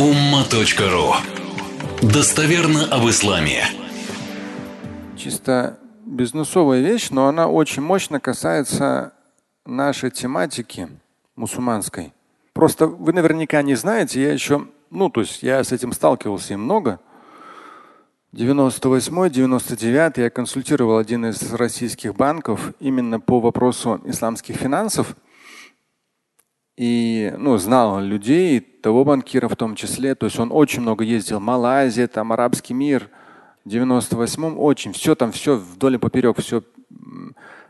umma.ru Достоверно об исламе. Чисто бизнесовая вещь, но она очень мощно касается нашей тематики мусульманской. Просто вы наверняка не знаете, я еще, ну, то есть я с этим сталкивался и много. 98-99 я консультировал один из российских банков именно по вопросу исламских финансов – и ну, знал людей, того банкира в том числе. То есть он очень много ездил. Малайзия, там арабский мир. В 98-м очень. Все там, все вдоль и поперек, все.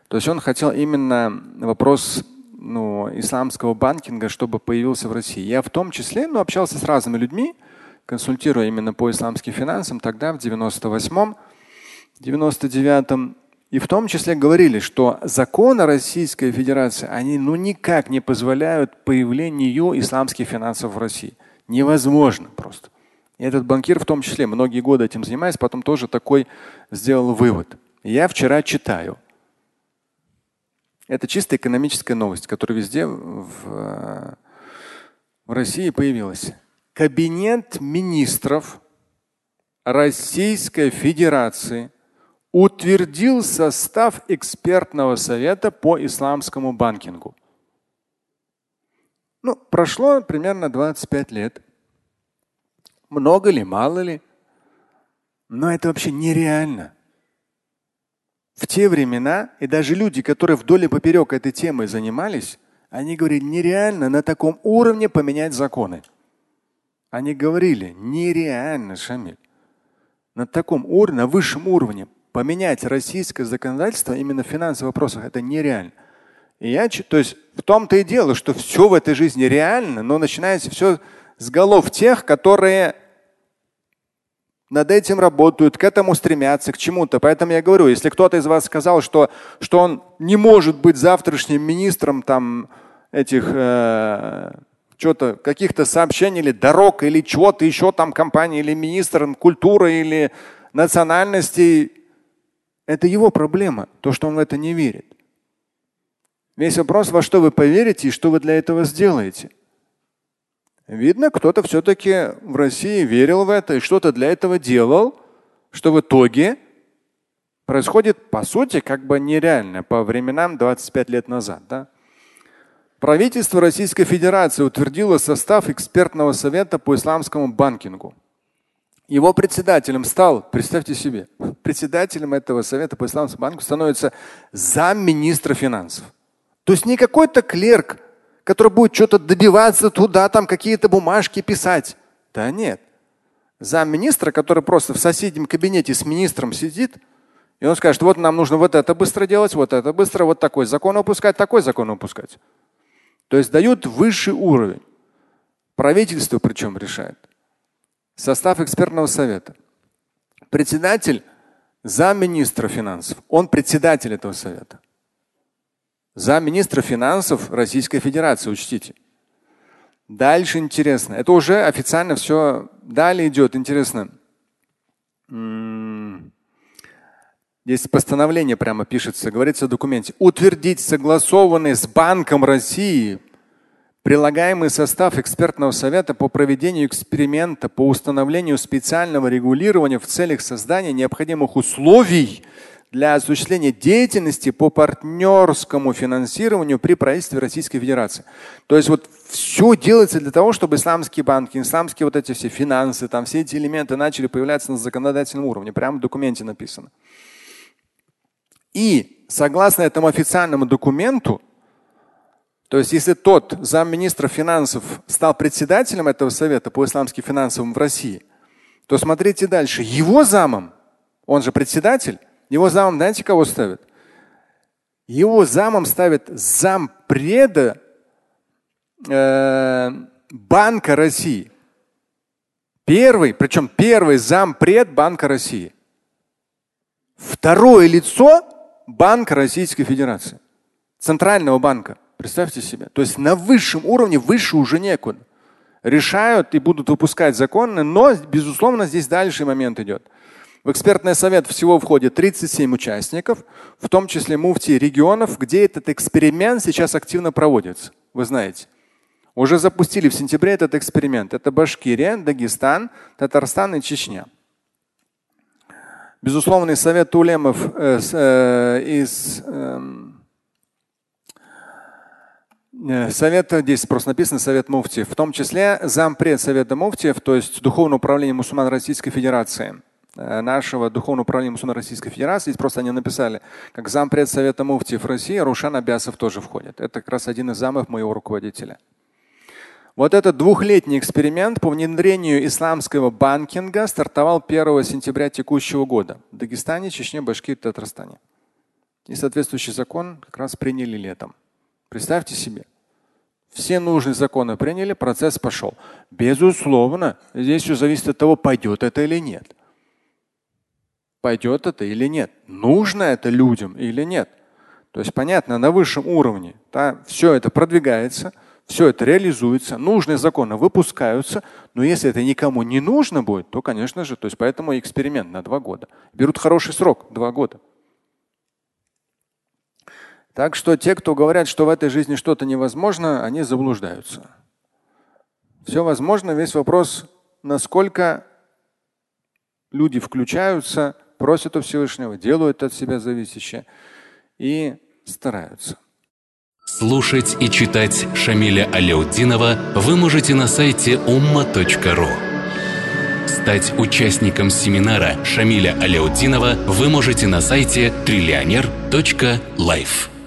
То есть он хотел именно вопрос ну, исламского банкинга, чтобы появился в России. Я в том числе ну, общался с разными людьми, консультируя именно по исламским финансам. Тогда в 98-м, 99-м и в том числе говорили, что законы Российской Федерации, они ну никак не позволяют появлению исламских финансов в России. Невозможно просто. И этот банкир в том числе многие годы этим занимаясь, потом тоже такой сделал вывод. Я вчера читаю. Это чисто экономическая новость, которая везде в, в России появилась. Кабинет министров Российской Федерации – утвердил состав экспертного совета по исламскому банкингу. Ну, прошло примерно 25 лет. Много ли, мало ли? Но это вообще нереально. В те времена, и даже люди, которые вдоль и поперек этой темой занимались, они говорили, нереально на таком уровне поменять законы. Они говорили, нереально, Шамиль. На таком уровне, на высшем уровне поменять российское законодательство именно в финансовых вопросах это нереально. И я, то есть в том-то и дело, что все в этой жизни реально, но начинается все с голов тех, которые над этим работают, к этому стремятся, к чему-то. Поэтому я говорю, если кто-то из вас сказал, что, что он не может быть завтрашним министром там, этих э, что-то, каких-то сообщений или дорог или чего-то еще там компании или министром культуры или национальностей, это его проблема, то, что он в это не верит. Весь вопрос, во что вы поверите и что вы для этого сделаете. Видно, кто-то все-таки в России верил в это и что-то для этого делал, что в итоге происходит, по сути, как бы нереально по временам 25 лет назад. Да? Правительство Российской Федерации утвердило состав экспертного совета по исламскому банкингу. Его председателем стал, представьте себе, председателем этого совета по исламскому банку становится замминистра финансов. То есть не какой-то клерк, который будет что-то добиваться туда, там какие-то бумажки писать. Да нет. Замминистра, который просто в соседнем кабинете с министром сидит, и он скажет, вот нам нужно вот это быстро делать, вот это быстро, вот такой закон выпускать, такой закон выпускать. То есть дают высший уровень. Правительство причем решает. Состав экспертного совета. Председатель замминистра финансов. Он председатель этого совета. Замминистра финансов Российской Федерации, учтите. Дальше интересно. Это уже официально все. Далее идет интересно. Здесь постановление прямо пишется, говорится в документе. Утвердить согласованный с Банком России Прилагаемый состав экспертного совета по проведению эксперимента по установлению специального регулирования в целях создания необходимых условий для осуществления деятельности по партнерскому финансированию при правительстве Российской Федерации. То есть вот все делается для того, чтобы исламские банки, исламские вот эти все финансы, там все эти элементы начали появляться на законодательном уровне. Прямо в документе написано. И согласно этому официальному документу, то есть, если тот замминистра финансов стал председателем этого совета по исламским финансовым в России, то смотрите дальше. Его замом, он же председатель, его замом знаете, кого ставят? Его замом ставят зампреда э, Банка России. Первый, причем первый зампред Банка России. Второе лицо Банка Российской Федерации, Центрального банка. Представьте себе. То есть на высшем уровне выше уже некуда. Решают и будут выпускать законы, но, безусловно, здесь дальше момент идет. В экспертный совет всего входит 37 участников, в том числе муфти регионов, где этот эксперимент сейчас активно проводится. Вы знаете. Уже запустили в сентябре этот эксперимент. Это Башкирия, Дагестан, Татарстан и Чечня. Безусловный совет улемов э, э, из э, Совета, здесь просто написано Совет Муфтиев, в том числе зампред Совета Муфтиев, то есть Духовное управление мусульман Российской Федерации, э, нашего Духовного управления мусульман Российской Федерации, здесь просто они написали, как зампред Совета Муфтиев России, Рушан Абясов тоже входит. Это как раз один из замов моего руководителя. Вот этот двухлетний эксперимент по внедрению исламского банкинга стартовал 1 сентября текущего года в Дагестане, Чечне, Башкирии, Татарстане. И соответствующий закон как раз приняли летом. Представьте себе. Все нужные законы приняли, процесс пошел. Безусловно, здесь все зависит от того, пойдет это или нет. Пойдет это или нет. Нужно это людям или нет. То есть понятно, на высшем уровне да, все это продвигается – все это реализуется, нужные законы выпускаются, но если это никому не нужно будет, то, конечно же, то есть поэтому эксперимент на два года. Берут хороший срок, два года. Так что те, кто говорят, что в этой жизни что-то невозможно, они заблуждаются. Все возможно, весь вопрос, насколько люди включаются, просят у Всевышнего, делают от себя зависящее и стараются. Слушать и читать Шамиля Аляутдинова вы можете на сайте umma.ru. Стать участником семинара Шамиля Аляутдинова вы можете на сайте триллионер.life.